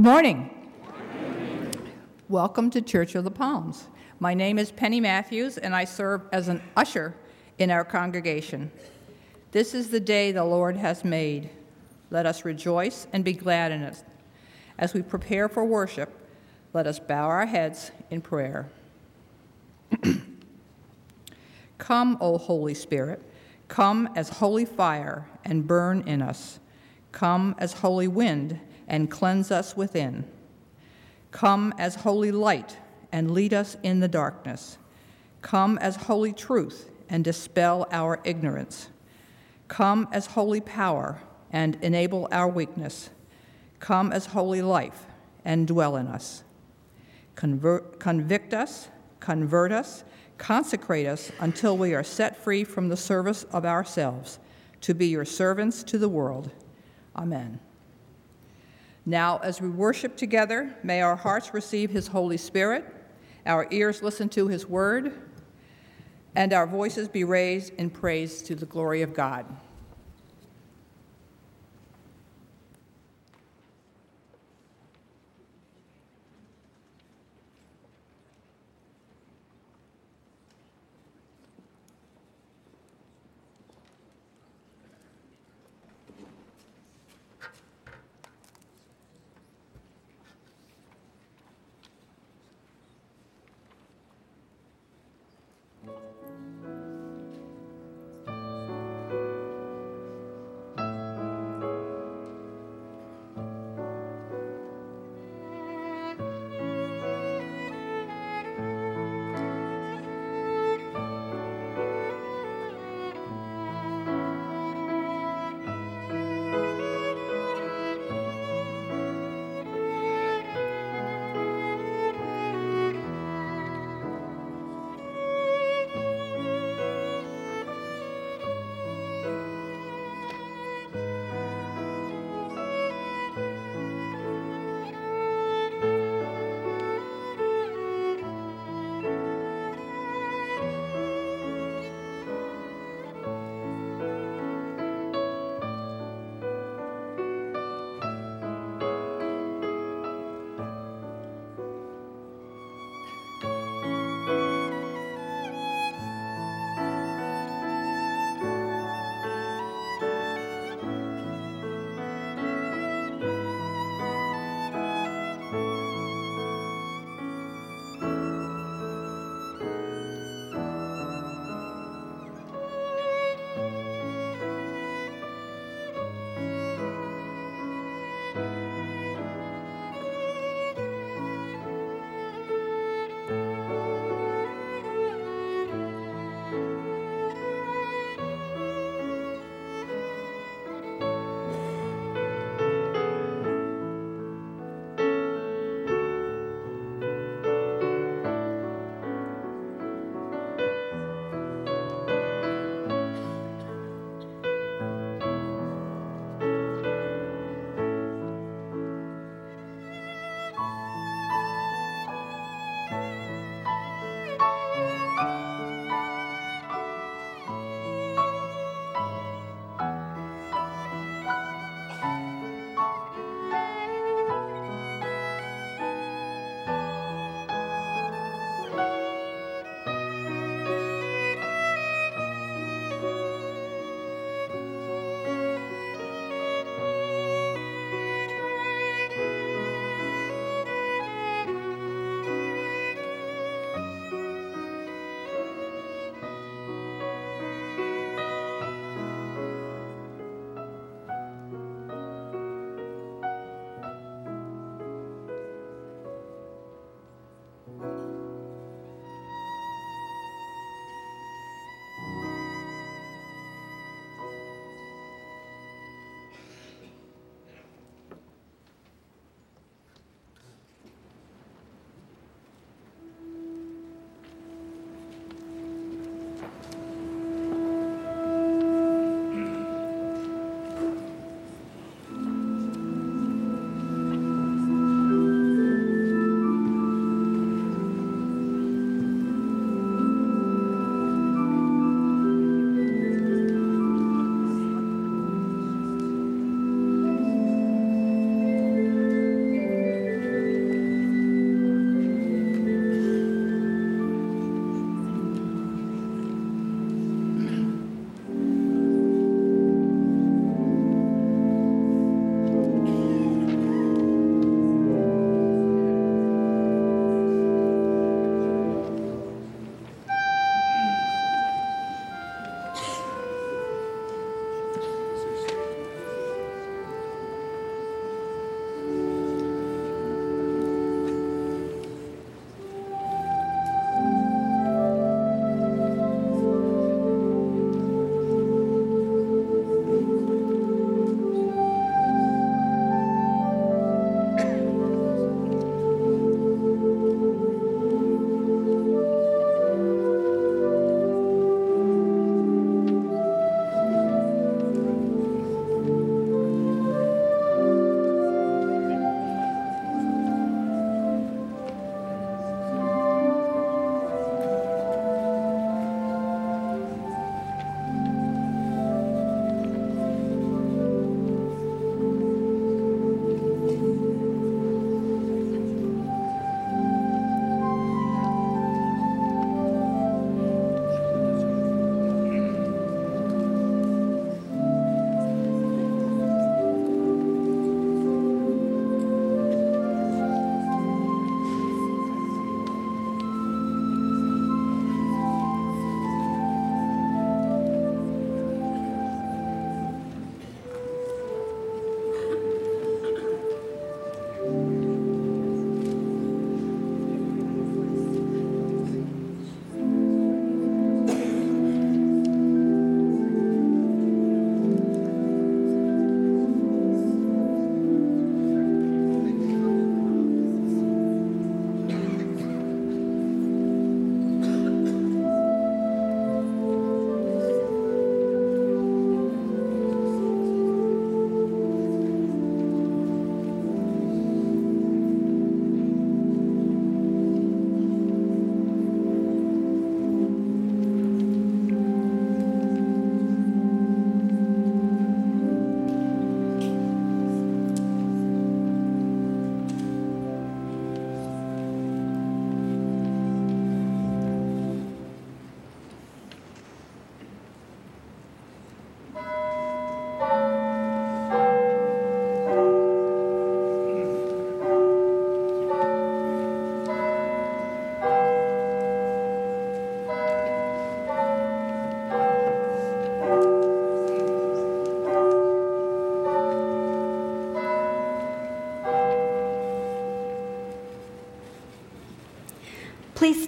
Good morning. Welcome to Church of the Palms. My name is Penny Matthews, and I serve as an usher in our congregation. This is the day the Lord has made. Let us rejoice and be glad in it. As we prepare for worship, let us bow our heads in prayer. Come, O Holy Spirit, come as holy fire and burn in us. Come as holy wind and cleanse us within. Come as holy light and lead us in the darkness. Come as holy truth and dispel our ignorance. Come as holy power and enable our weakness. Come as holy life and dwell in us. Convert, convict us, convert us, consecrate us until we are set free from the service of ourselves to be your servants to the world. Amen. Now, as we worship together, may our hearts receive His Holy Spirit, our ears listen to His word, and our voices be raised in praise to the glory of God.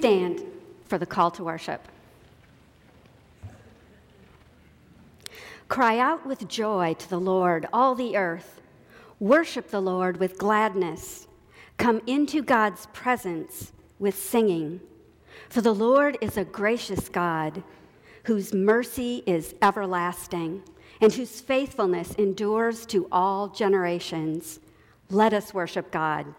Stand for the call to worship. Cry out with joy to the Lord, all the earth. Worship the Lord with gladness. Come into God's presence with singing. For the Lord is a gracious God, whose mercy is everlasting, and whose faithfulness endures to all generations. Let us worship God.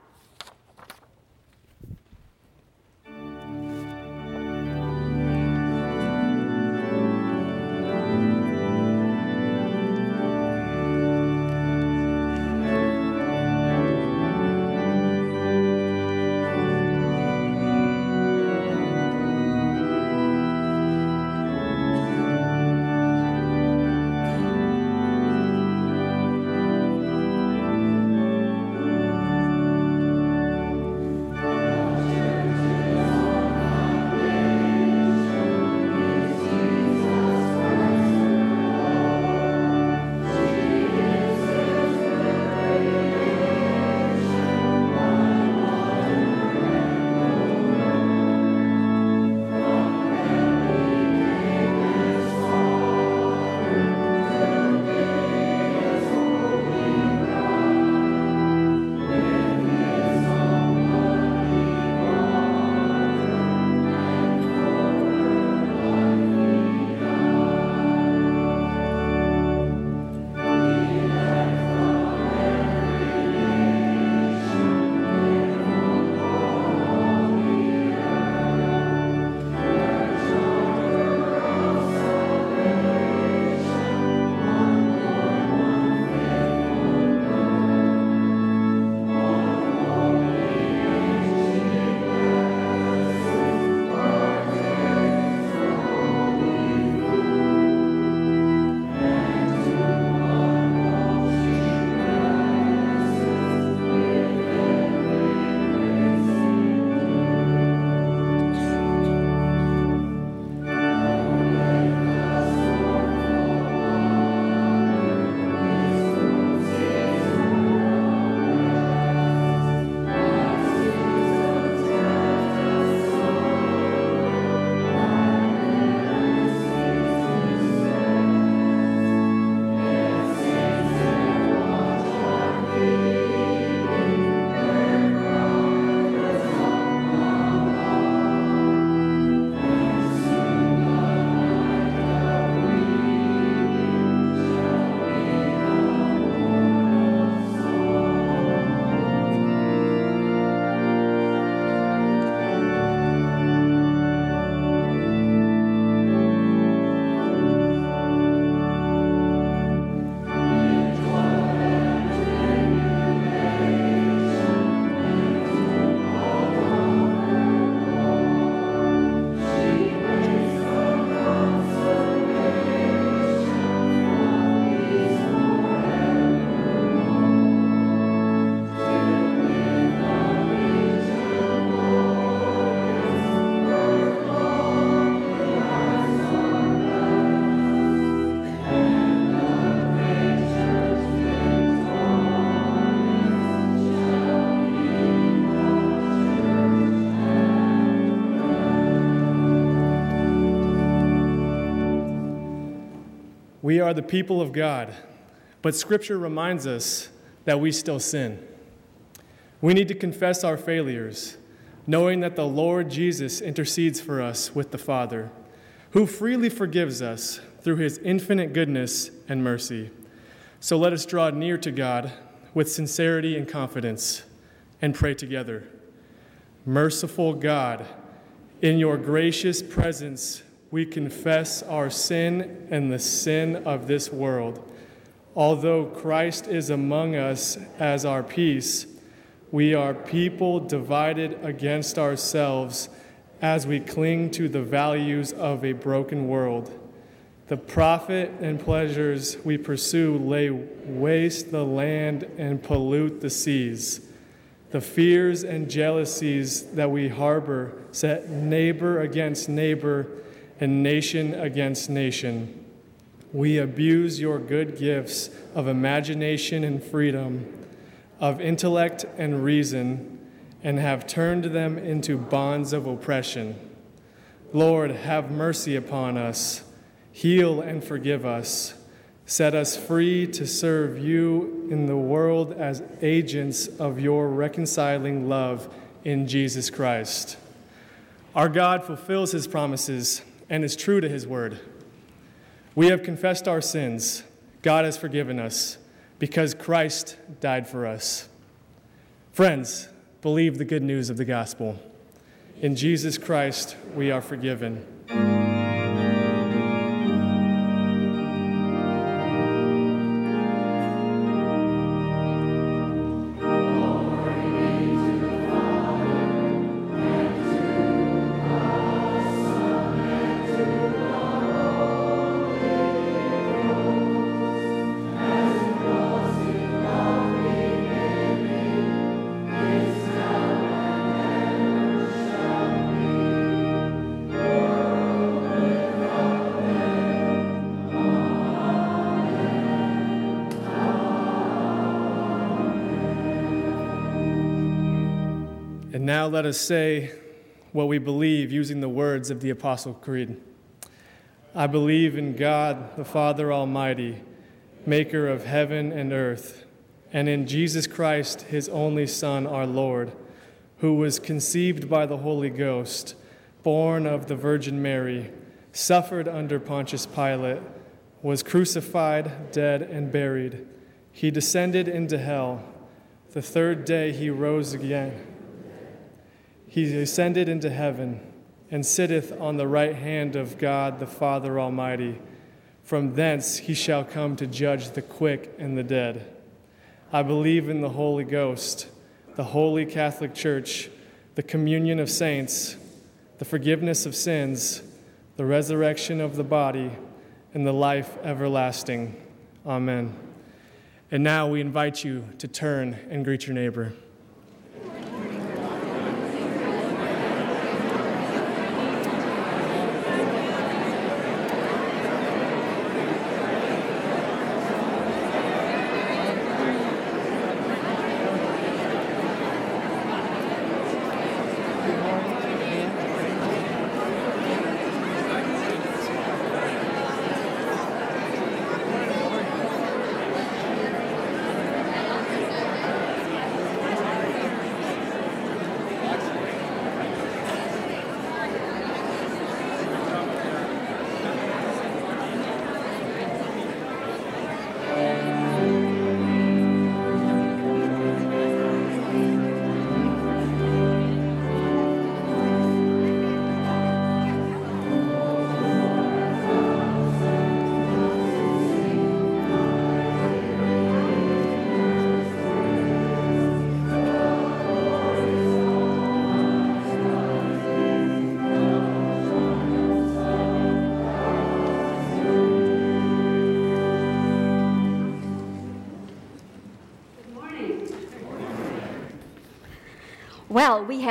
We are the people of God, but Scripture reminds us that we still sin. We need to confess our failures, knowing that the Lord Jesus intercedes for us with the Father, who freely forgives us through his infinite goodness and mercy. So let us draw near to God with sincerity and confidence and pray together. Merciful God, in your gracious presence, we confess our sin and the sin of this world. Although Christ is among us as our peace, we are people divided against ourselves as we cling to the values of a broken world. The profit and pleasures we pursue lay waste the land and pollute the seas. The fears and jealousies that we harbor set neighbor against neighbor and nation against nation. We abuse your good gifts of imagination and freedom, of intellect and reason, and have turned them into bonds of oppression. Lord, have mercy upon us, heal and forgive us. Set us free to serve you in the world as agents of your reconciling love in Jesus Christ. Our God fulfills his promises and is true to his word. We have confessed our sins. God has forgiven us because Christ died for us. Friends, believe the good news of the gospel. In Jesus Christ, we are forgiven. Let us say what we believe using the words of the Apostle Creed. I believe in God, the Father Almighty, maker of heaven and earth, and in Jesus Christ, his only Son, our Lord, who was conceived by the Holy Ghost, born of the Virgin Mary, suffered under Pontius Pilate, was crucified, dead, and buried. He descended into hell. The third day he rose again he ascended into heaven and sitteth on the right hand of God the Father Almighty. From thence he shall come to judge the quick and the dead. I believe in the Holy Ghost, the holy Catholic Church, the communion of saints, the forgiveness of sins, the resurrection of the body, and the life everlasting. Amen. And now we invite you to turn and greet your neighbor.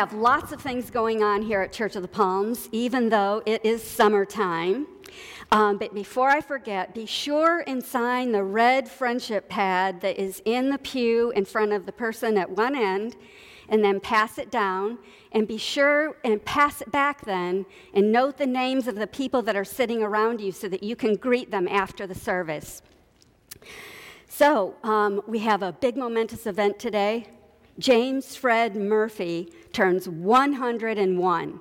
Have lots of things going on here at Church of the Palms, even though it is summertime. Um, but before I forget, be sure and sign the red friendship pad that is in the pew in front of the person at one end, and then pass it down. And be sure and pass it back then, and note the names of the people that are sitting around you so that you can greet them after the service. So, um, we have a big momentous event today. James Fred Murphy turns 101.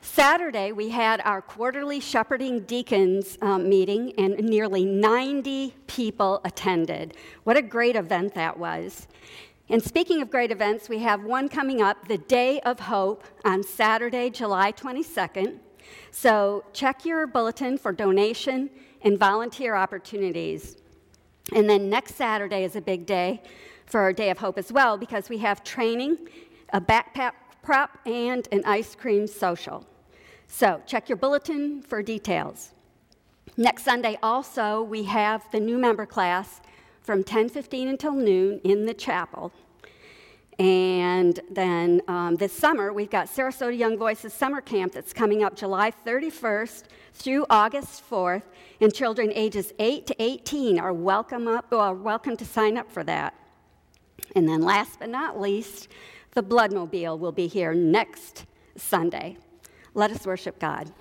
Saturday, we had our quarterly shepherding deacons um, meeting, and nearly 90 people attended. What a great event that was. And speaking of great events, we have one coming up, the Day of Hope, on Saturday, July 22nd. So check your bulletin for donation and volunteer opportunities. And then next Saturday is a big day for our Day of Hope as well because we have training, a backpack prep, and an ice cream social. So check your bulletin for details. Next Sunday also we have the new member class from 10:15 until noon in the chapel. And then um, this summer, we've got Sarasota Young Voices Summer Camp that's coming up July 31st through August 4th, and children ages 8 to 18 are welcome, up, well, welcome to sign up for that. And then, last but not least, the Bloodmobile will be here next Sunday. Let us worship God.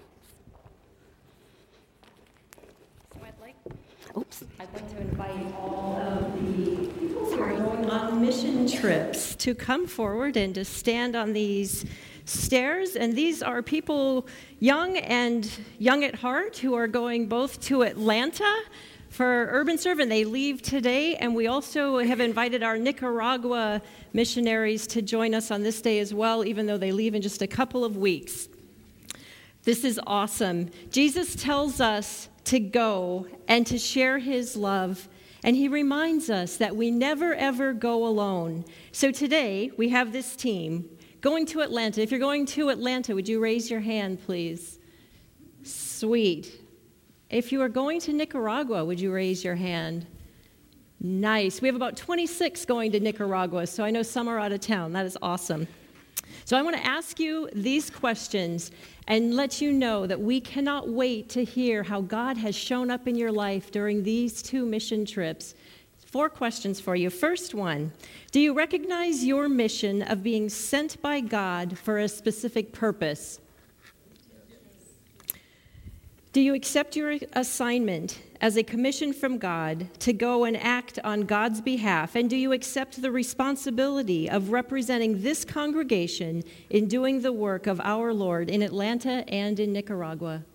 Oops. I'd like to invite all of the people who are going on mission trips to come forward and to stand on these stairs. And these are people young and young at heart who are going both to Atlanta for Urban Serve, and they leave today. And we also have invited our Nicaragua missionaries to join us on this day as well, even though they leave in just a couple of weeks. This is awesome. Jesus tells us to go and to share his love. And he reminds us that we never ever go alone. So today we have this team going to Atlanta. If you're going to Atlanta, would you raise your hand, please? Sweet. If you are going to Nicaragua, would you raise your hand? Nice. We have about 26 going to Nicaragua, so I know some are out of town. That is awesome. So I want to ask you these questions and let you know that we cannot wait to hear how God has shown up in your life during these two mission trips. Four questions for you. First one Do you recognize your mission of being sent by God for a specific purpose? Do you accept your assignment as a commission from God to go and act on God's behalf? And do you accept the responsibility of representing this congregation in doing the work of our Lord in Atlanta and in Nicaragua?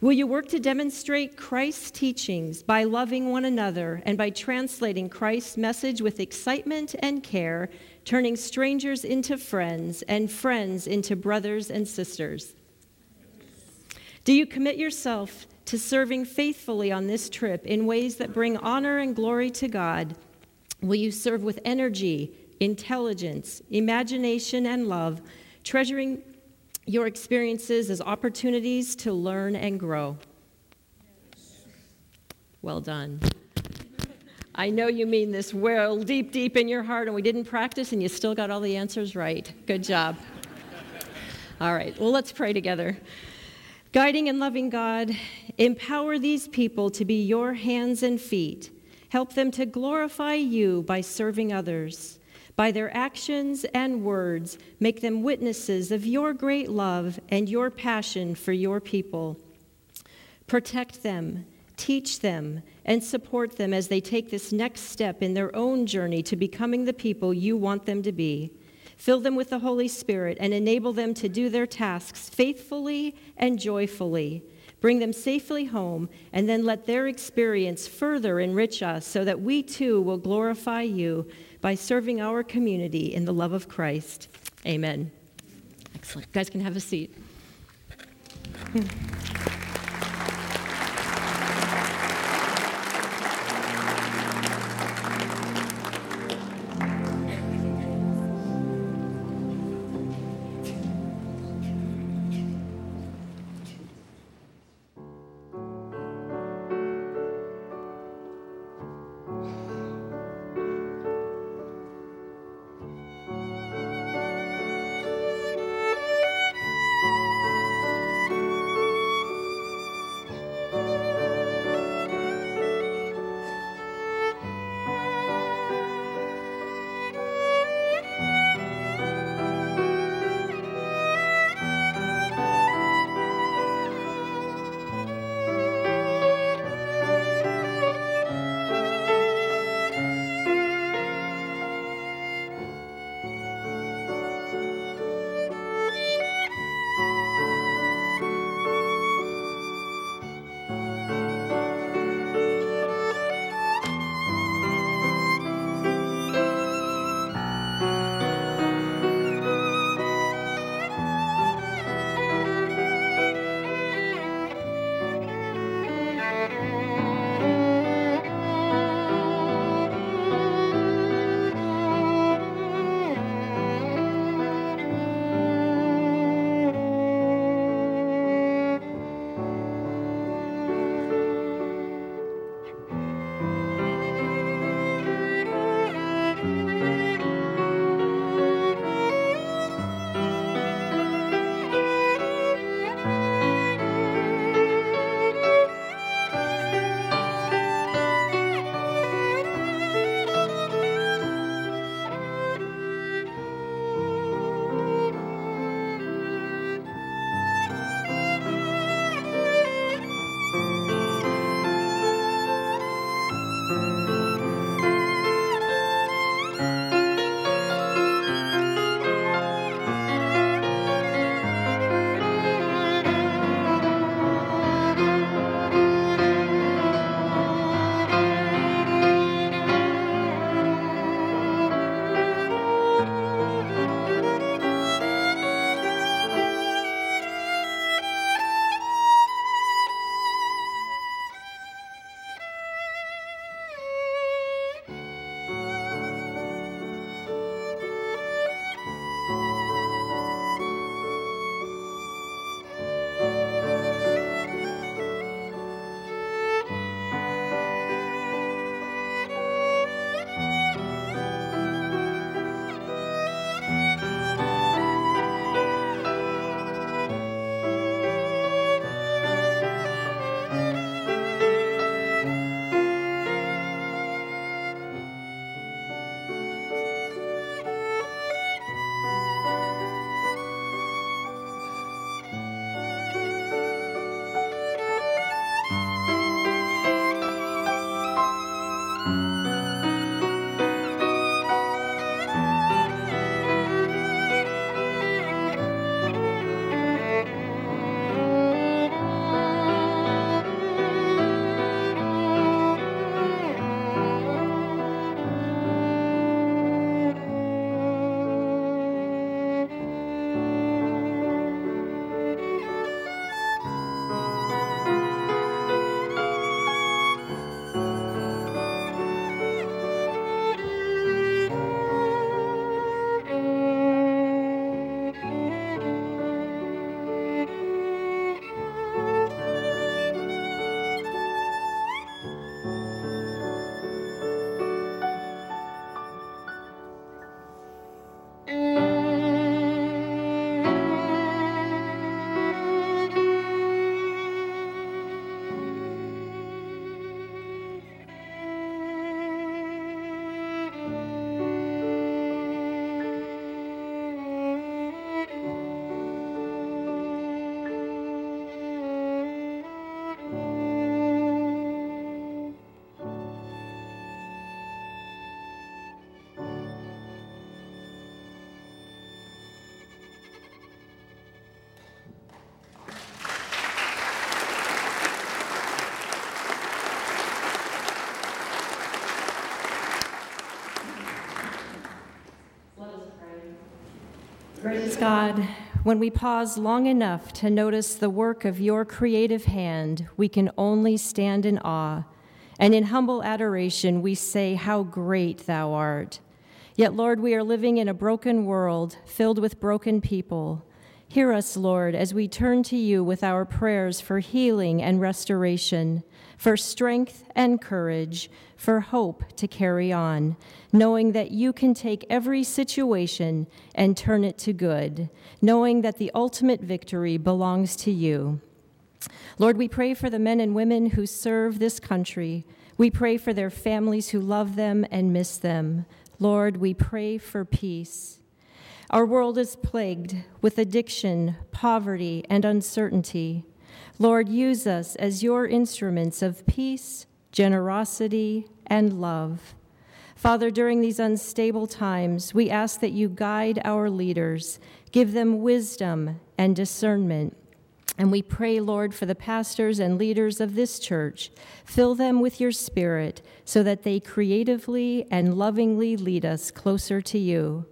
Will you work to demonstrate Christ's teachings by loving one another and by translating Christ's message with excitement and care, turning strangers into friends and friends into brothers and sisters? Do you commit yourself to serving faithfully on this trip in ways that bring honor and glory to God? Will you serve with energy, intelligence, imagination, and love, treasuring your experiences as opportunities to learn and grow? Well done. I know you mean this well deep, deep in your heart, and we didn't practice, and you still got all the answers right. Good job. All right, well, let's pray together. Guiding and loving God, empower these people to be your hands and feet. Help them to glorify you by serving others. By their actions and words, make them witnesses of your great love and your passion for your people. Protect them, teach them, and support them as they take this next step in their own journey to becoming the people you want them to be. Fill them with the Holy Spirit and enable them to do their tasks faithfully and joyfully. Bring them safely home, and then let their experience further enrich us so that we too will glorify you by serving our community in the love of Christ. Amen. Excellent. You guys can have a seat. Hmm. Praise God. When we pause long enough to notice the work of your creative hand, we can only stand in awe. And in humble adoration, we say, How great thou art. Yet, Lord, we are living in a broken world filled with broken people. Hear us, Lord, as we turn to you with our prayers for healing and restoration, for strength and courage, for hope to carry on, knowing that you can take every situation and turn it to good, knowing that the ultimate victory belongs to you. Lord, we pray for the men and women who serve this country. We pray for their families who love them and miss them. Lord, we pray for peace. Our world is plagued with addiction, poverty, and uncertainty. Lord, use us as your instruments of peace, generosity, and love. Father, during these unstable times, we ask that you guide our leaders, give them wisdom and discernment. And we pray, Lord, for the pastors and leaders of this church. Fill them with your spirit so that they creatively and lovingly lead us closer to you.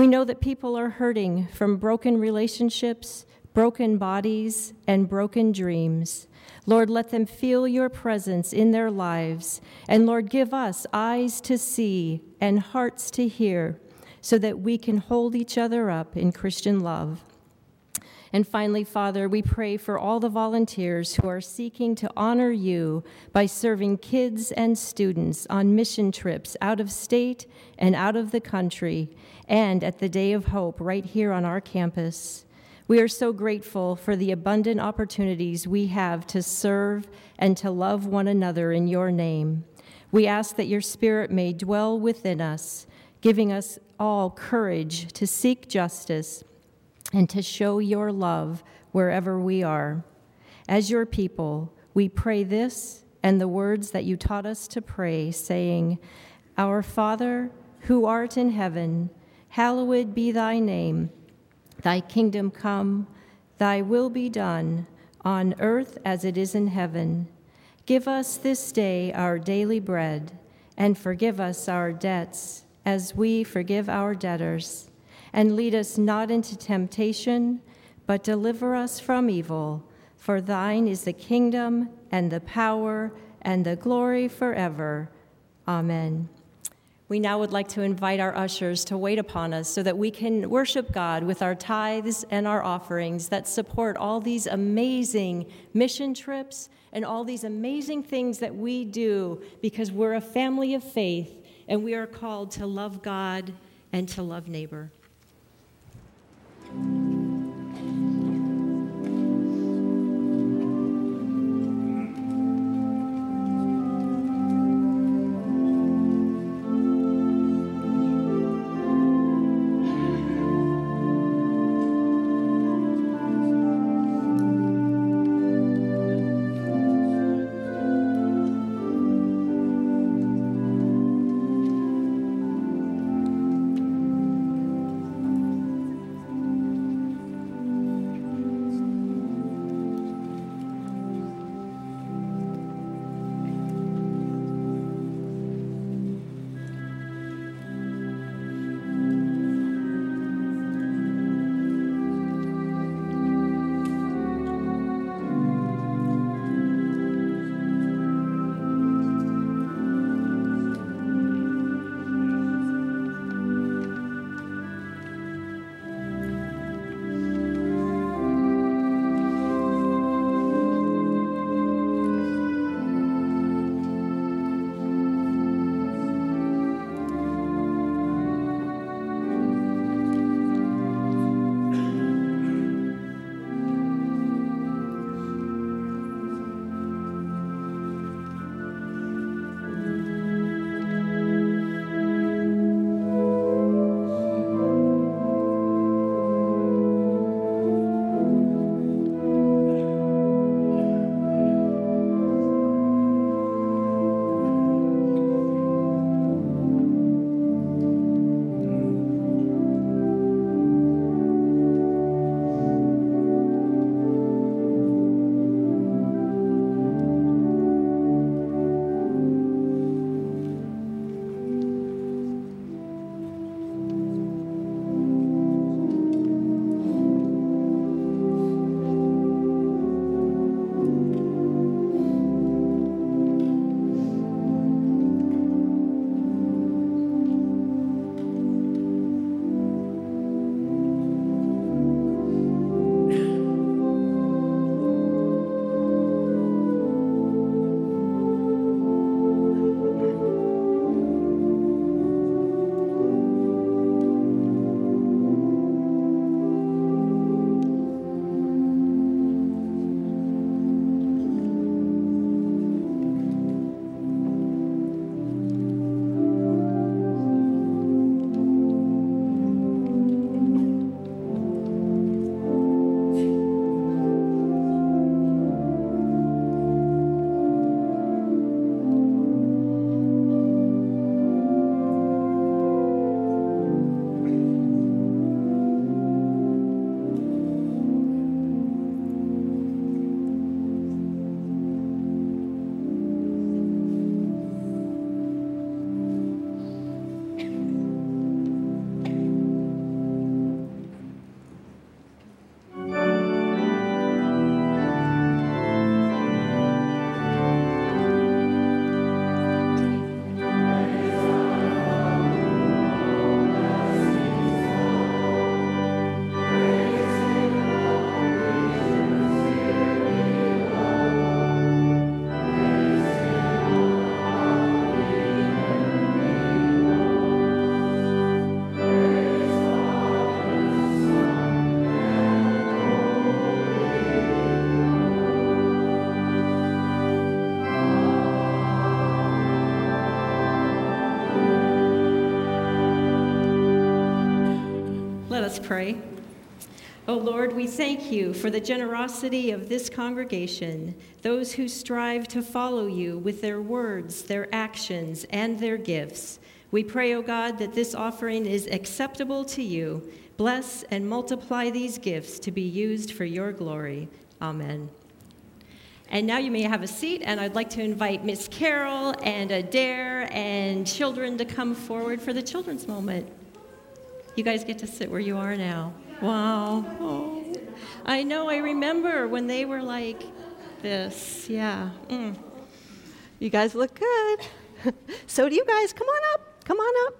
We know that people are hurting from broken relationships, broken bodies, and broken dreams. Lord, let them feel your presence in their lives. And Lord, give us eyes to see and hearts to hear so that we can hold each other up in Christian love. And finally, Father, we pray for all the volunteers who are seeking to honor you by serving kids and students on mission trips out of state and out of the country and at the Day of Hope right here on our campus. We are so grateful for the abundant opportunities we have to serve and to love one another in your name. We ask that your Spirit may dwell within us, giving us all courage to seek justice and to show your love wherever we are. As your people, we pray this and the words that you taught us to pray, saying, Our Father, who art in heaven, Hallowed be thy name. Thy kingdom come, thy will be done, on earth as it is in heaven. Give us this day our daily bread, and forgive us our debts, as we forgive our debtors. And lead us not into temptation, but deliver us from evil. For thine is the kingdom, and the power, and the glory forever. Amen. We now would like to invite our ushers to wait upon us so that we can worship God with our tithes and our offerings that support all these amazing mission trips and all these amazing things that we do because we're a family of faith and we are called to love God and to love neighbor. Amen. Pray. Oh Lord, we thank you for the generosity of this congregation, those who strive to follow you with their words, their actions, and their gifts. We pray, O oh God, that this offering is acceptable to you. Bless and multiply these gifts to be used for your glory. Amen. And now you may have a seat, and I'd like to invite Miss Carol and Adair and children to come forward for the children's moment. You guys get to sit where you are now. Wow. Oh. I know, I remember when they were like this. Yeah. Mm. You guys look good. so do you guys. Come on up. Come on up.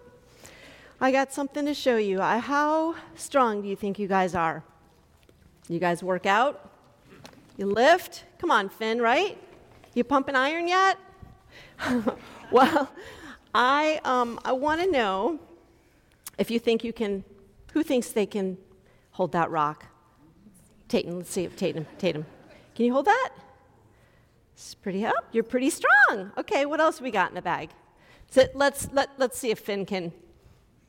I got something to show you. I, how strong do you think you guys are? You guys work out? You lift? Come on, Finn, right? You pumping iron yet? well, I, um, I want to know if you think you can, who thinks they can hold that rock? Tatum, let's see if Tatum, Tatum. Can you hold that? It's pretty up. You're pretty strong. Okay, what else we got in the bag? So let's, let, let's see if Finn can.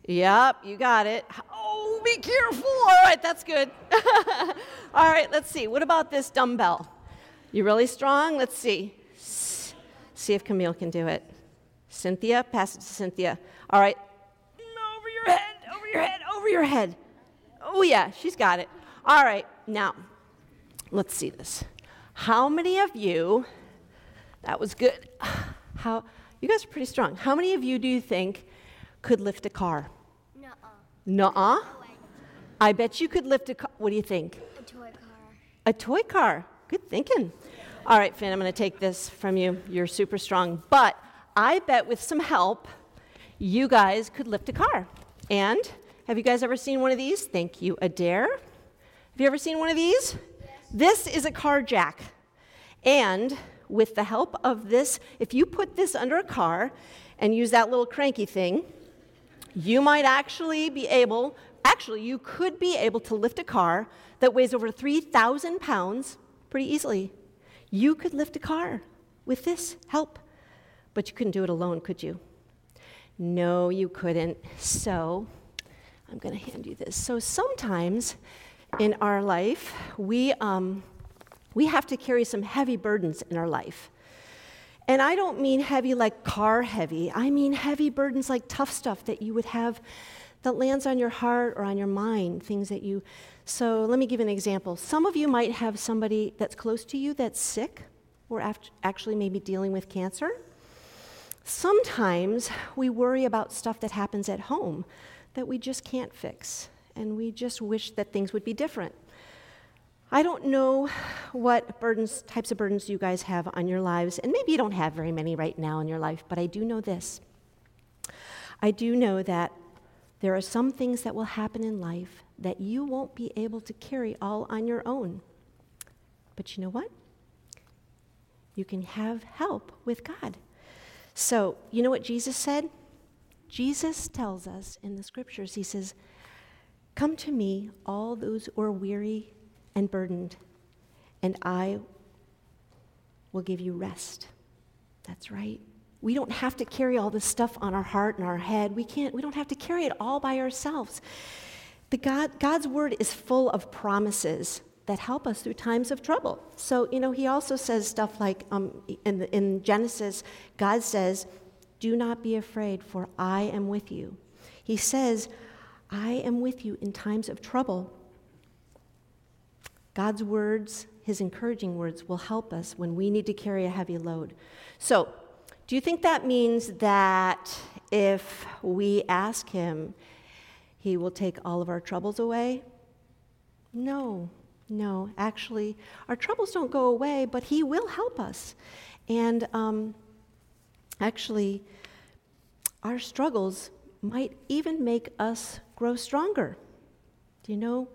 Yep, you got it. Oh, be careful. All right, that's good. All right, let's see. What about this dumbbell? You really strong? Let's see. See if Camille can do it. Cynthia, pass it to Cynthia. All right. Over your head, over your head, over your head. Oh, yeah, she's got it. All right, now, let's see this. How many of you, that was good. How, you guys are pretty strong. How many of you do you think could lift a car? Nuh-uh. Nuh-uh? I bet you could lift a car. What do you think? A toy car. A toy car. Good thinking. All right, Finn, I'm going to take this from you. You're super strong. But I bet with some help, you guys could lift a car. And have you guys ever seen one of these? Thank you, Adair. Have you ever seen one of these? Yes. This is a car jack. And with the help of this, if you put this under a car and use that little cranky thing, you might actually be able, actually, you could be able to lift a car that weighs over 3,000 pounds pretty easily. You could lift a car with this help, but you couldn't do it alone, could you? No, you couldn't. So, I'm going to hand you this. So, sometimes in our life, we, um, we have to carry some heavy burdens in our life. And I don't mean heavy like car heavy, I mean heavy burdens like tough stuff that you would have that lands on your heart or on your mind, things that you. So let me give an example. Some of you might have somebody that's close to you that's sick or actually maybe dealing with cancer. Sometimes we worry about stuff that happens at home that we just can't fix, and we just wish that things would be different. I don't know what burdens, types of burdens you guys have on your lives, and maybe you don't have very many right now in your life, but I do know this. I do know that there are some things that will happen in life that you won't be able to carry all on your own. But you know what? You can have help with God. So, you know what Jesus said? Jesus tells us in the scriptures, He says, Come to me, all those who are weary and burdened, and I will give you rest. That's right. We don't have to carry all this stuff on our heart and our head. We can't, we don't have to carry it all by ourselves. The God, God's word is full of promises that help us through times of trouble. So, you know, he also says stuff like um, in, in Genesis, God says, Do not be afraid, for I am with you. He says, I am with you in times of trouble. God's words, his encouraging words, will help us when we need to carry a heavy load. So, do you think that means that if we ask him, he will take all of our troubles away? No, no. Actually, our troubles don't go away, but he will help us. And um, actually, our struggles might even make us grow stronger. Do you know,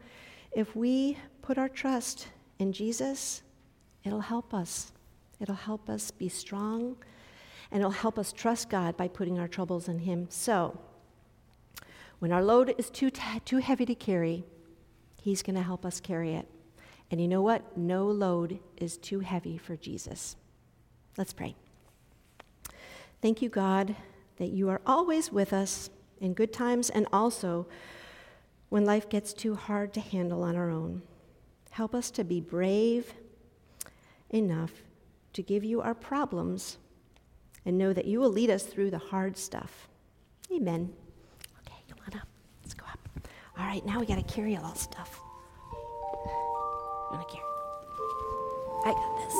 if we put our trust in Jesus, it'll help us. It'll help us be strong, and it'll help us trust God by putting our troubles in Him. So, when our load is too, t- too heavy to carry, He's going to help us carry it. And you know what? No load is too heavy for Jesus. Let's pray. Thank you, God, that you are always with us in good times and also when life gets too hard to handle on our own. Help us to be brave enough to give you our problems and know that you will lead us through the hard stuff. Amen. Okay, come on up. Let's go up. All right, now we got to carry all stuff. I'm going to carry. I got this.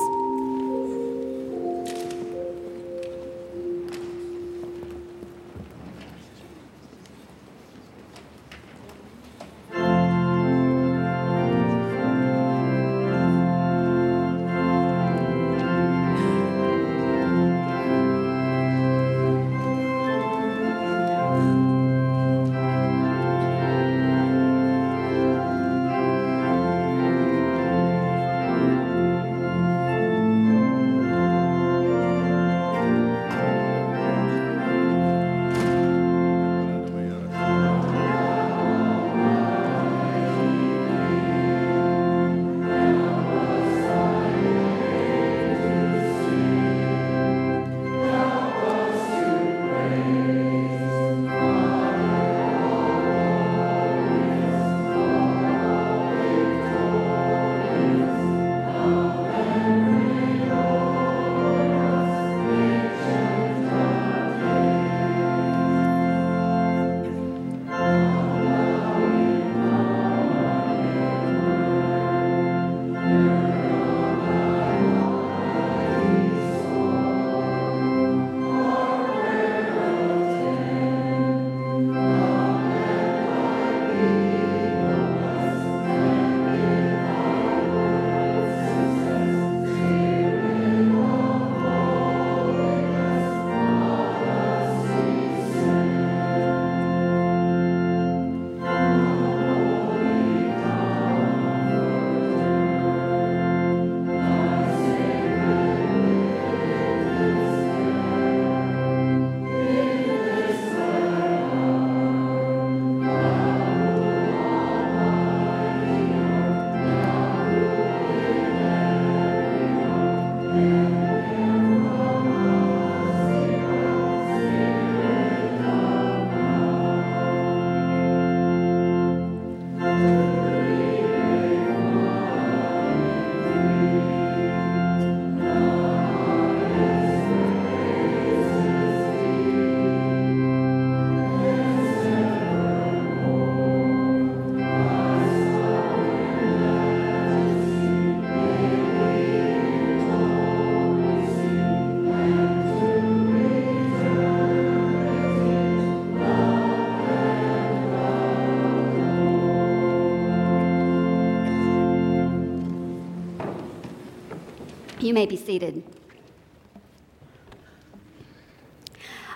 You may be seated.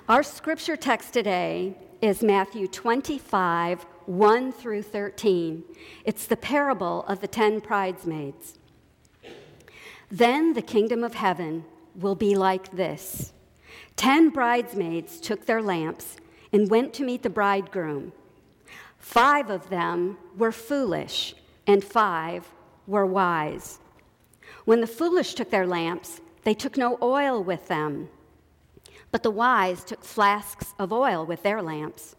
Our scripture text today is Matthew 25, 1 through 13. It's the parable of the ten bridesmaids. Then the kingdom of heaven will be like this Ten bridesmaids took their lamps and went to meet the bridegroom. Five of them were foolish, and five were wise. When the foolish took their lamps, they took no oil with them. But the wise took flasks of oil with their lamps.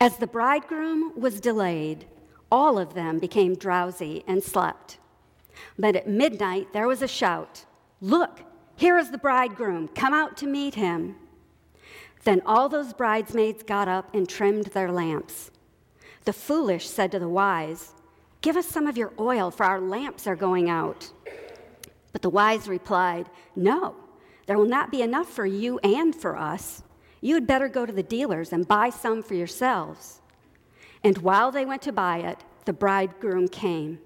As the bridegroom was delayed, all of them became drowsy and slept. But at midnight there was a shout Look, here is the bridegroom, come out to meet him. Then all those bridesmaids got up and trimmed their lamps. The foolish said to the wise, Give us some of your oil, for our lamps are going out. But the wise replied, No, there will not be enough for you and for us. You had better go to the dealers and buy some for yourselves. And while they went to buy it, the bridegroom came.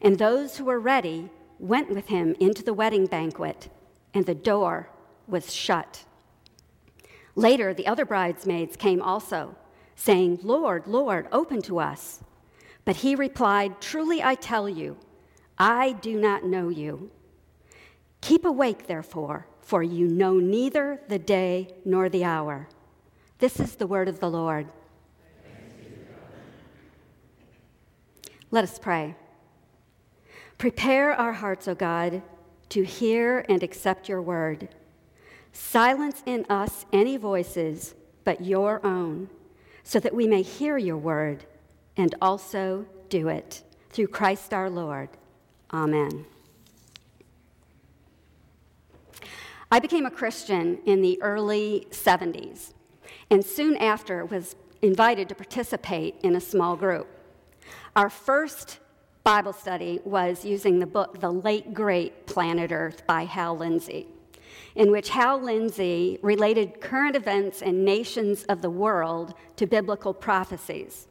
And those who were ready went with him into the wedding banquet, and the door was shut. Later, the other bridesmaids came also, saying, Lord, Lord, open to us. But he replied, Truly I tell you, I do not know you. Keep awake, therefore, for you know neither the day nor the hour. This is the word of the Lord. Let us pray. Prepare our hearts, O God, to hear and accept your word. Silence in us any voices but your own, so that we may hear your word and also do it. Through Christ our Lord. Amen. I became a Christian in the early 70s, and soon after was invited to participate in a small group. Our first Bible study was using the book The Late Great Planet Earth by Hal Lindsey, in which Hal Lindsey related current events and nations of the world to biblical prophecies.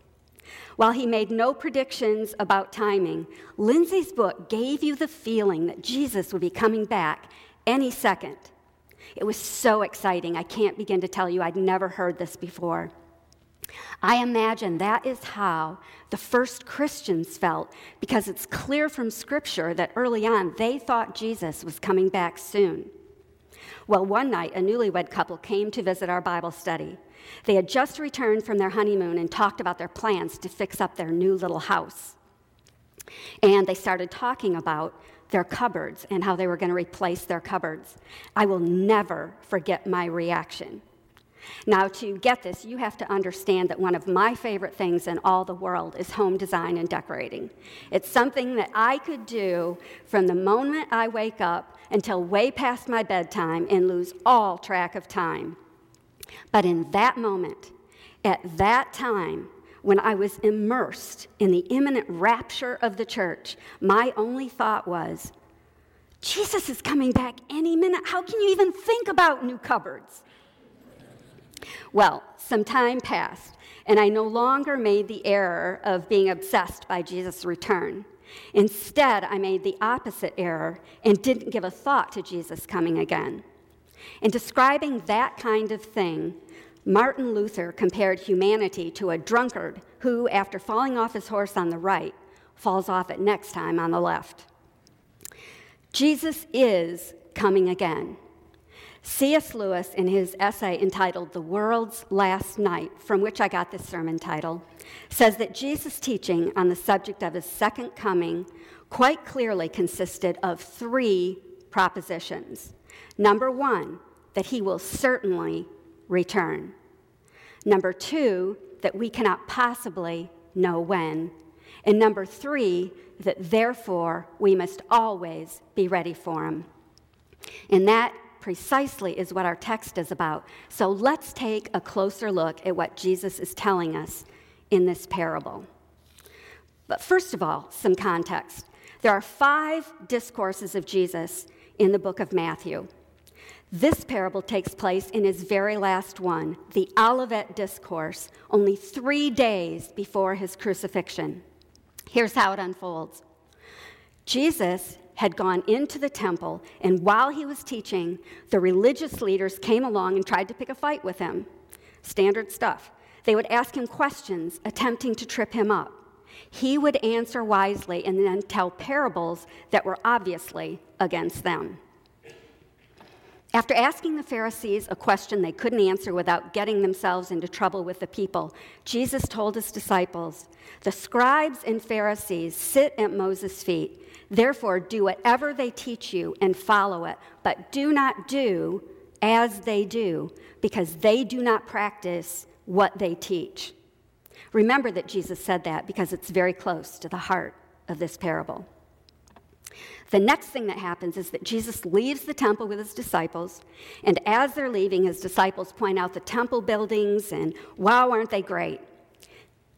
While he made no predictions about timing, Lindsey's book gave you the feeling that Jesus would be coming back any second. It was so exciting. I can't begin to tell you, I'd never heard this before. I imagine that is how the first Christians felt because it's clear from Scripture that early on they thought Jesus was coming back soon. Well, one night, a newlywed couple came to visit our Bible study. They had just returned from their honeymoon and talked about their plans to fix up their new little house. And they started talking about their cupboards and how they were going to replace their cupboards. I will never forget my reaction. Now, to get this, you have to understand that one of my favorite things in all the world is home design and decorating. It's something that I could do from the moment I wake up until way past my bedtime and lose all track of time. But in that moment, at that time, when I was immersed in the imminent rapture of the church, my only thought was, Jesus is coming back any minute. How can you even think about new cupboards? Well, some time passed, and I no longer made the error of being obsessed by Jesus' return. Instead, I made the opposite error and didn't give a thought to Jesus coming again. In describing that kind of thing, Martin Luther compared humanity to a drunkard who, after falling off his horse on the right, falls off it next time on the left. Jesus is coming again. C.S. Lewis, in his essay entitled The World's Last Night, from which I got this sermon title, says that Jesus' teaching on the subject of his second coming quite clearly consisted of three propositions. Number one, that he will certainly return. Number two, that we cannot possibly know when. And number three, that therefore we must always be ready for him. And that precisely is what our text is about. So let's take a closer look at what Jesus is telling us in this parable. But first of all, some context. There are five discourses of Jesus in the book of Matthew. This parable takes place in his very last one, the Olivet Discourse, only three days before his crucifixion. Here's how it unfolds Jesus had gone into the temple, and while he was teaching, the religious leaders came along and tried to pick a fight with him. Standard stuff. They would ask him questions, attempting to trip him up. He would answer wisely and then tell parables that were obviously against them. After asking the Pharisees a question they couldn't answer without getting themselves into trouble with the people, Jesus told his disciples, The scribes and Pharisees sit at Moses' feet. Therefore, do whatever they teach you and follow it, but do not do as they do, because they do not practice what they teach. Remember that Jesus said that because it's very close to the heart of this parable. The next thing that happens is that Jesus leaves the temple with his disciples, and as they're leaving, his disciples point out the temple buildings and, wow, aren't they great?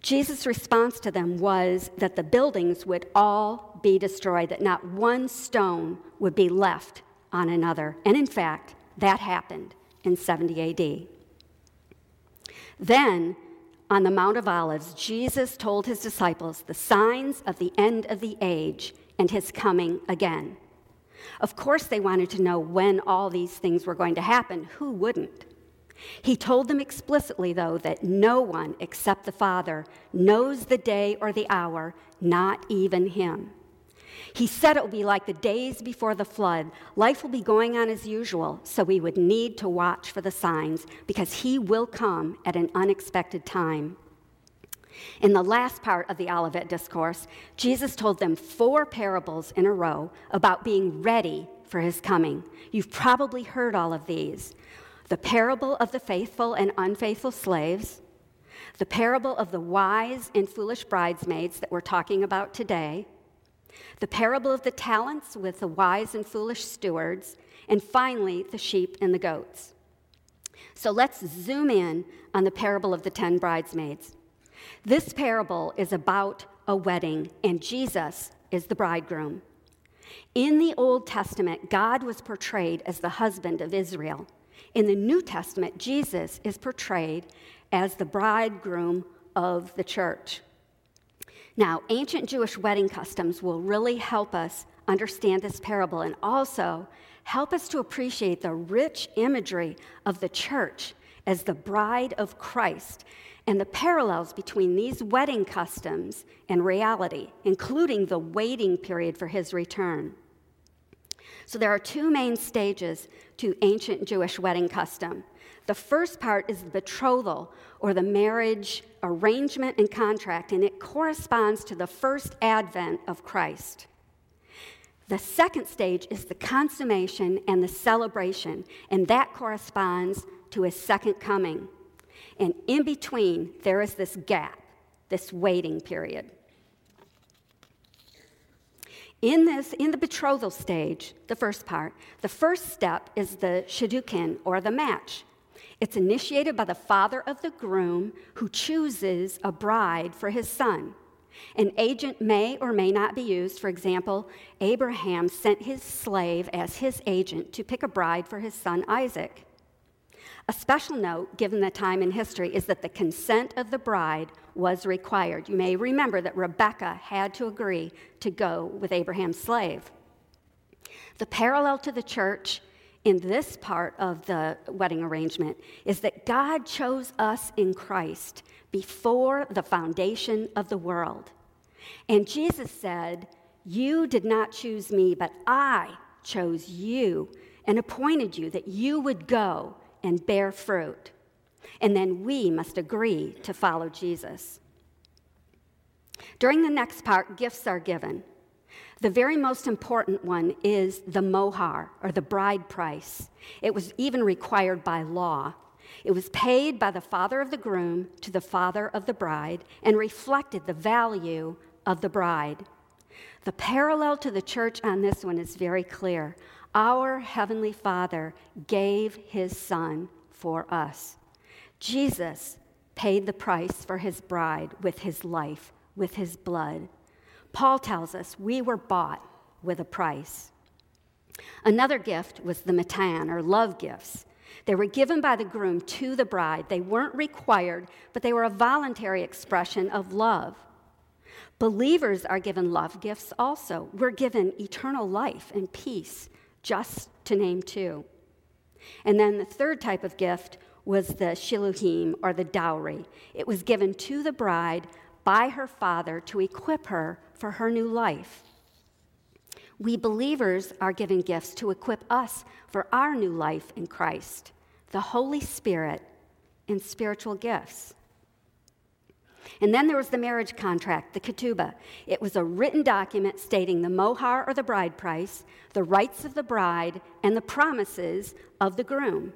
Jesus' response to them was that the buildings would all be destroyed, that not one stone would be left on another. And in fact, that happened in 70 AD. Then, on the Mount of Olives, Jesus told his disciples the signs of the end of the age and his coming again. Of course, they wanted to know when all these things were going to happen. Who wouldn't? He told them explicitly, though, that no one except the Father knows the day or the hour, not even him. He said it will be like the days before the flood. Life will be going on as usual, so we would need to watch for the signs because he will come at an unexpected time. In the last part of the Olivet Discourse, Jesus told them four parables in a row about being ready for his coming. You've probably heard all of these the parable of the faithful and unfaithful slaves, the parable of the wise and foolish bridesmaids that we're talking about today, the parable of the talents with the wise and foolish stewards, and finally, the sheep and the goats. So let's zoom in on the parable of the ten bridesmaids. This parable is about a wedding, and Jesus is the bridegroom. In the Old Testament, God was portrayed as the husband of Israel. In the New Testament, Jesus is portrayed as the bridegroom of the church. Now, ancient Jewish wedding customs will really help us understand this parable and also help us to appreciate the rich imagery of the church as the bride of Christ and the parallels between these wedding customs and reality, including the waiting period for his return. So, there are two main stages to ancient Jewish wedding custom. The first part is the betrothal or the marriage arrangement and contract, and it corresponds to the first advent of Christ. The second stage is the consummation and the celebration, and that corresponds to his second coming. And in between, there is this gap, this waiting period. In this, in the betrothal stage, the first part, the first step is the shidduchin or the match. It's initiated by the father of the groom who chooses a bride for his son. An agent may or may not be used. For example, Abraham sent his slave as his agent to pick a bride for his son Isaac. A special note, given the time in history, is that the consent of the bride was required. You may remember that Rebecca had to agree to go with Abraham's slave. The parallel to the church in this part of the wedding arrangement is that God chose us in Christ before the foundation of the world. And Jesus said, You did not choose me, but I chose you and appointed you that you would go and bear fruit. And then we must agree to follow Jesus. During the next part, gifts are given. The very most important one is the mohar, or the bride price. It was even required by law. It was paid by the father of the groom to the father of the bride and reflected the value of the bride. The parallel to the church on this one is very clear. Our Heavenly Father gave His Son for us. Jesus paid the price for His bride with His life, with His blood. Paul tells us we were bought with a price. Another gift was the matan, or love gifts. They were given by the groom to the bride. They weren't required, but they were a voluntary expression of love. Believers are given love gifts also. We're given eternal life and peace just to name two. And then the third type of gift was the shiluhim, or the dowry. It was given to the bride by her father to equip her for her new life. We believers are given gifts to equip us for our new life in Christ, the Holy Spirit, and spiritual gifts. And then there was the marriage contract, the ketubah. It was a written document stating the mohar or the bride price, the rights of the bride, and the promises of the groom.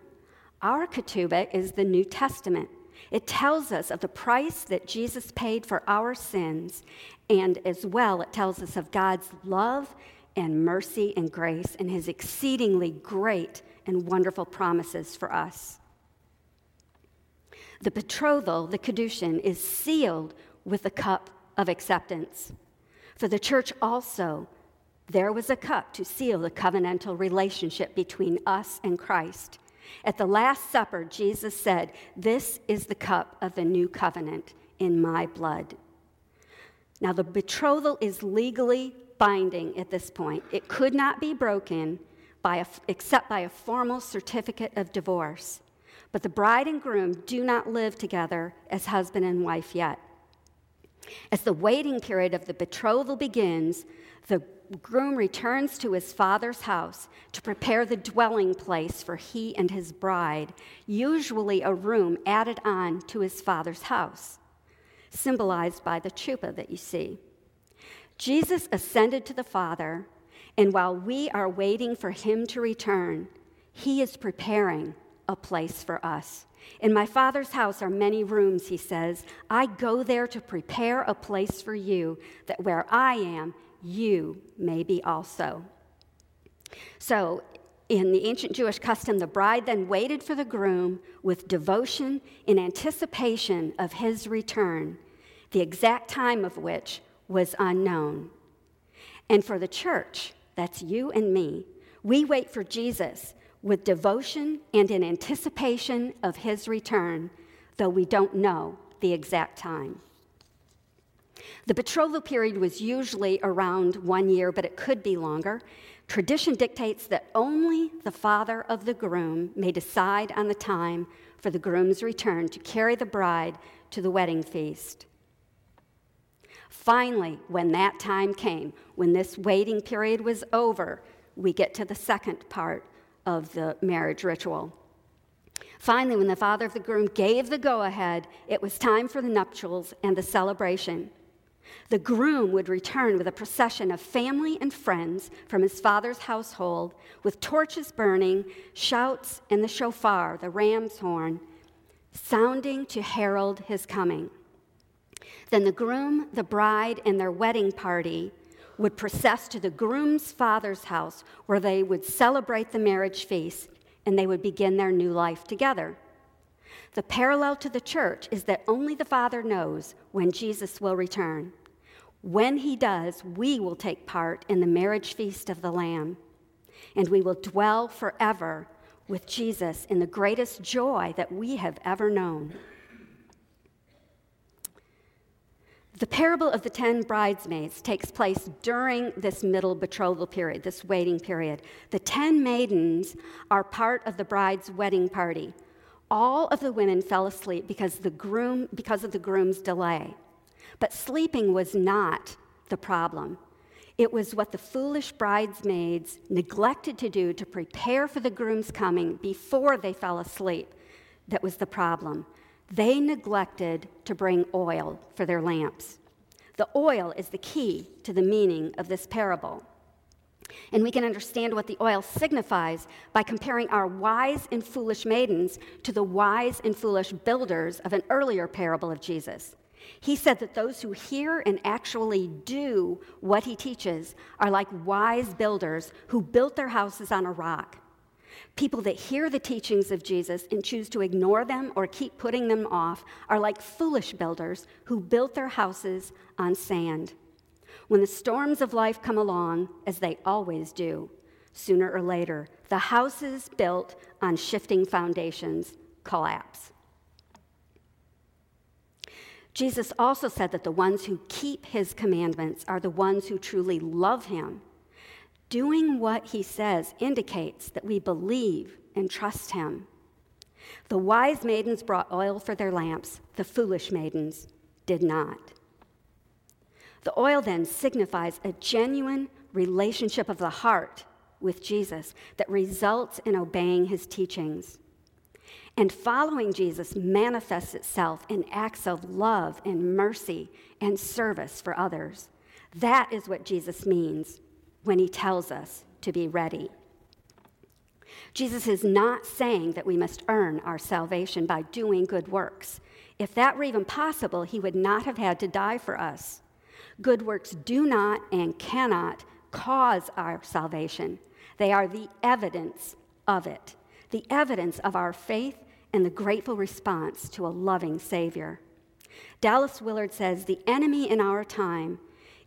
Our ketubah is the New Testament. It tells us of the price that Jesus paid for our sins, and as well, it tells us of God's love and mercy and grace and his exceedingly great and wonderful promises for us. The betrothal, the Kedushin, is sealed with the cup of acceptance. For the church also, there was a cup to seal the covenantal relationship between us and Christ. At the Last Supper, Jesus said, This is the cup of the new covenant in my blood. Now, the betrothal is legally binding at this point. It could not be broken by a, except by a formal certificate of divorce. But the bride and groom do not live together as husband and wife yet. As the waiting period of the betrothal begins, the groom returns to his father's house to prepare the dwelling place for he and his bride, usually a room added on to his father's house, symbolized by the chupa that you see. Jesus ascended to the Father, and while we are waiting for him to return, he is preparing a place for us. In my Father's house are many rooms, he says. I go there to prepare a place for you, that where I am, you may be also. So, in the ancient Jewish custom, the bride then waited for the groom with devotion in anticipation of his return, the exact time of which was unknown. And for the church, that's you and me, we wait for Jesus with devotion and in anticipation of his return, though we don't know the exact time. The betrothal period was usually around one year, but it could be longer. Tradition dictates that only the father of the groom may decide on the time for the groom's return to carry the bride to the wedding feast. Finally, when that time came, when this waiting period was over, we get to the second part of the marriage ritual. Finally, when the father of the groom gave the go ahead, it was time for the nuptials and the celebration. The groom would return with a procession of family and friends from his father's household, with torches burning, shouts, and the shofar, the ram's horn, sounding to herald his coming. Then the groom, the bride, and their wedding party would process to the groom's father's house where they would celebrate the marriage feast and they would begin their new life together. The parallel to the church is that only the Father knows when Jesus will return. When he does, we will take part in the marriage feast of the Lamb, and we will dwell forever with Jesus in the greatest joy that we have ever known. The parable of the ten bridesmaids takes place during this middle betrothal period, this waiting period. The ten maidens are part of the bride's wedding party. All of the women fell asleep because, the groom, because of the groom's delay. But sleeping was not the problem. It was what the foolish bridesmaids neglected to do to prepare for the groom's coming before they fell asleep that was the problem. They neglected to bring oil for their lamps. The oil is the key to the meaning of this parable. And we can understand what the oil signifies by comparing our wise and foolish maidens to the wise and foolish builders of an earlier parable of Jesus. He said that those who hear and actually do what he teaches are like wise builders who built their houses on a rock. People that hear the teachings of Jesus and choose to ignore them or keep putting them off are like foolish builders who built their houses on sand. When the storms of life come along, as they always do, sooner or later, the houses built on shifting foundations collapse. Jesus also said that the ones who keep his commandments are the ones who truly love him Doing what he says indicates that we believe and trust him. The wise maidens brought oil for their lamps, the foolish maidens did not. The oil then signifies a genuine relationship of the heart with Jesus that results in obeying his teachings. And following Jesus manifests itself in acts of love and mercy and service for others. That is what Jesus means when he tells us to be ready. Jesus is not saying that we must earn our salvation by doing good works. If that were even possible, he would not have had to die for us. Good works do not and cannot cause our salvation, they are the evidence of it, the evidence of our faith and the grateful response to a loving Savior. Dallas Willard says the enemy in our time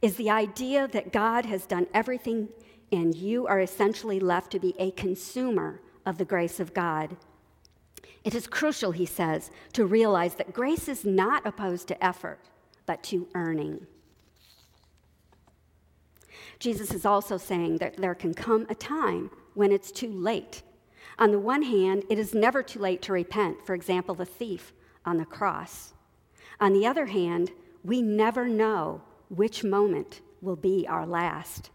is the idea that God has done everything and you are essentially left to be a consumer of the grace of God. It is crucial, he says, to realize that grace is not opposed to effort, but to earning. Jesus is also saying that there can come a time when it's too late. On the one hand, it is never too late to repent, for example, the thief on the cross. On the other hand, we never know which moment will be our last.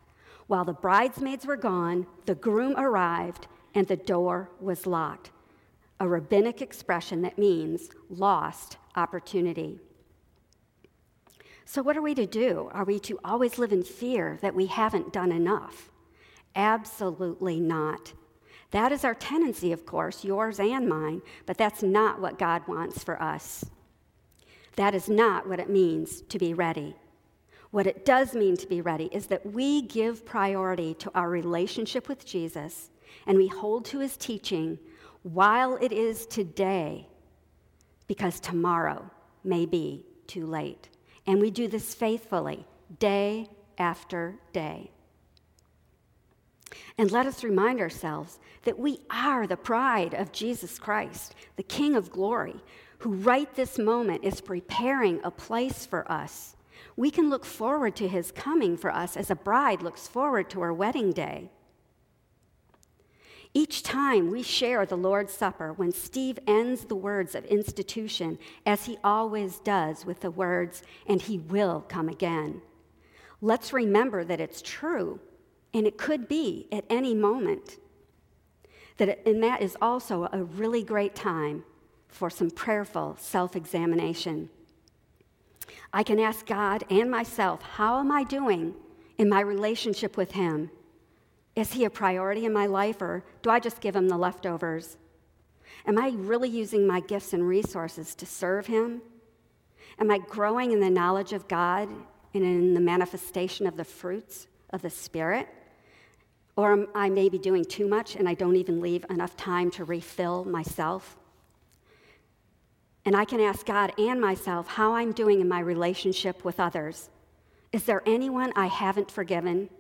While the bridesmaids were gone, the groom arrived and the door was locked. A rabbinic expression that means lost opportunity. So, what are we to do? Are we to always live in fear that we haven't done enough? Absolutely not. That is our tendency, of course, yours and mine, but that's not what God wants for us. That is not what it means to be ready. What it does mean to be ready is that we give priority to our relationship with Jesus and we hold to his teaching while it is today, because tomorrow may be too late. And we do this faithfully, day after day. And let us remind ourselves that we are the pride of Jesus Christ, the King of glory, who right this moment is preparing a place for us. We can look forward to his coming for us as a bride looks forward to her wedding day. Each time we share the Lord's Supper, when Steve ends the words of institution, as he always does with the words, and he will come again, let's remember that it's true, and it could be at any moment. That it, and that is also a really great time for some prayerful self examination. I can ask God and myself, how am I doing in my relationship with Him? Is he a priority in my life, or do I just give him the leftovers? Am I really using my gifts and resources to serve him? Am I growing in the knowledge of God and in the manifestation of the fruits of the Spirit? Or am I maybe doing too much and I don't even leave enough time to refill myself? And I can ask God and myself how I'm doing in my relationship with others. Is there anyone I haven't forgiven?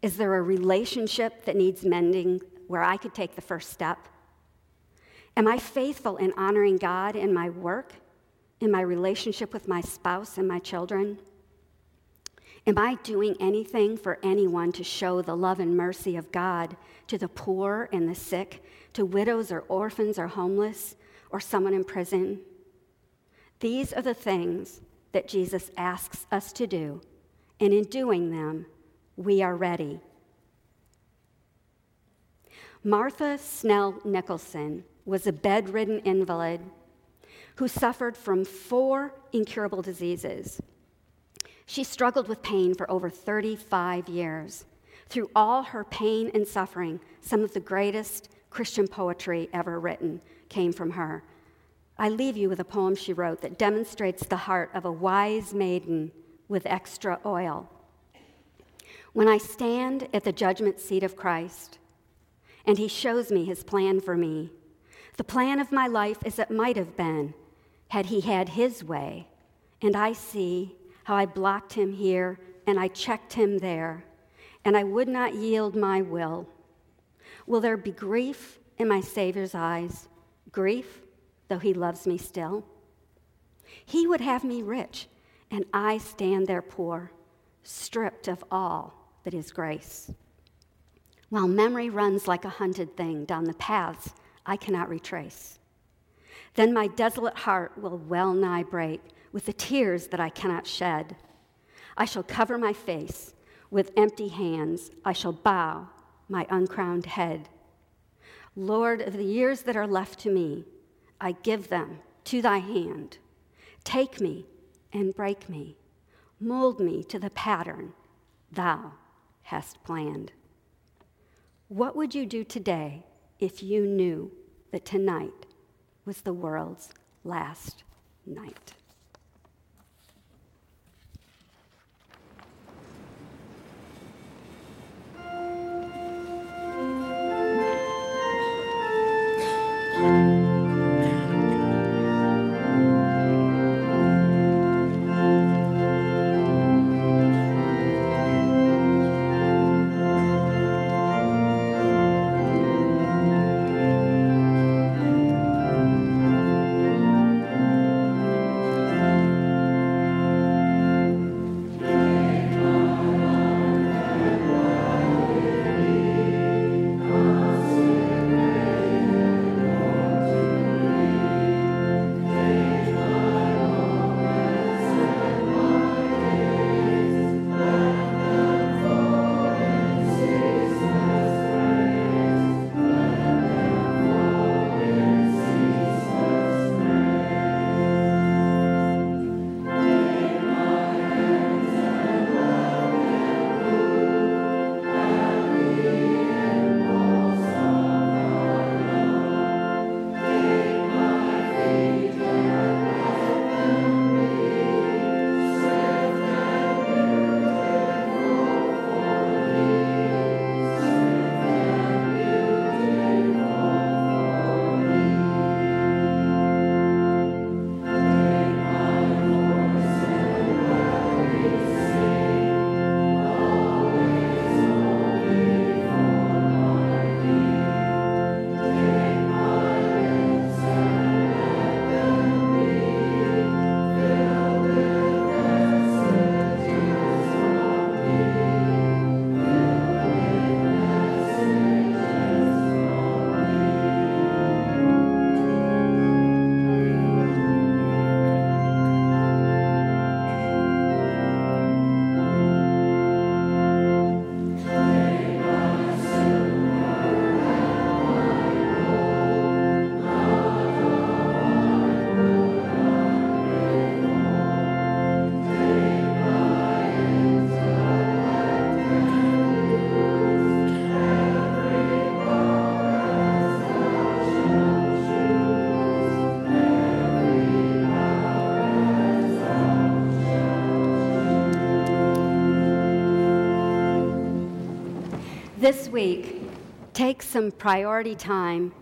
Is there a relationship that needs mending where I could take the first step? Am I faithful in honoring God in my work, in my relationship with my spouse and my children? Am I doing anything for anyone to show the love and mercy of God to the poor and the sick, to widows or orphans or homeless, or someone in prison? These are the things that Jesus asks us to do, and in doing them, we are ready. Martha Snell Nicholson was a bedridden invalid who suffered from four incurable diseases. She struggled with pain for over 35 years. Through all her pain and suffering, some of the greatest Christian poetry ever written came from her. I leave you with a poem she wrote that demonstrates the heart of a wise maiden with extra oil. When I stand at the judgment seat of Christ and he shows me his plan for me, the plan of my life as it might have been had he had his way, and I see how I blocked him here and I checked him there, and I would not yield my will. Will there be grief in my Savior's eyes? Grief, though he loves me still? He would have me rich, and I stand there poor, stripped of all that is grace. While memory runs like a hunted thing down the paths I cannot retrace, then my desolate heart will well nigh break with the tears that I cannot shed. I shall cover my face with empty hands, I shall bow my uncrowned head. Lord, of the years that are left to me, I give them to thy hand. Take me and break me, mold me to the pattern thou hast planned. What would you do today if you knew that tonight was the world's last night? Bye. This week, take some priority time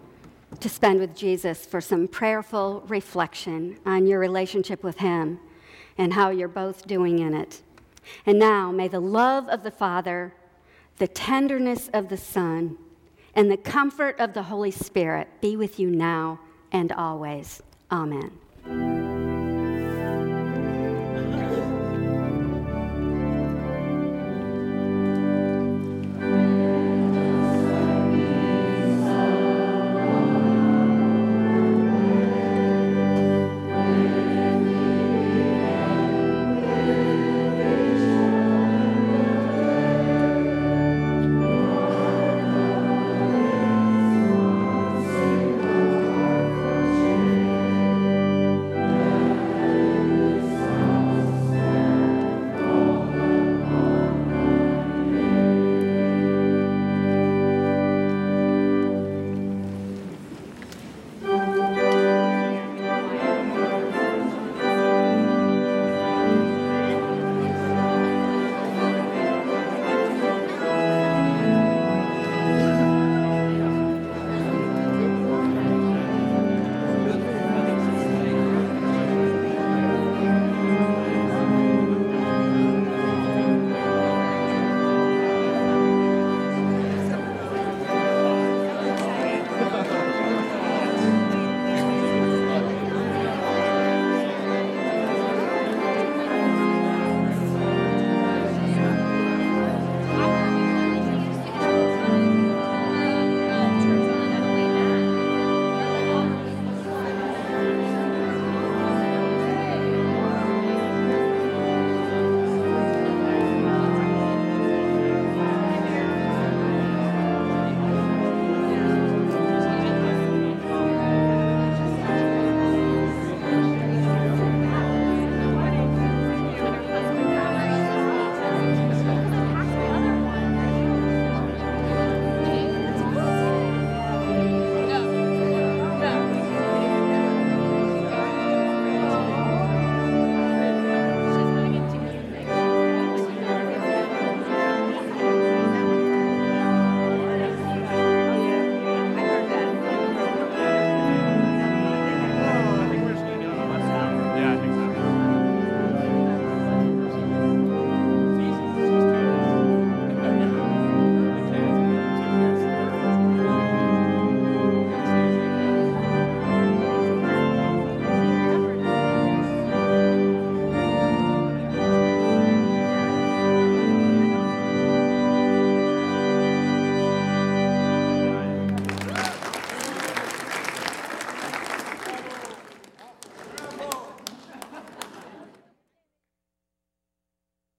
to spend with Jesus for some prayerful reflection on your relationship with Him and how you're both doing in it. And now, may the love of the Father, the tenderness of the Son, and the comfort of the Holy Spirit be with you now and always. Amen.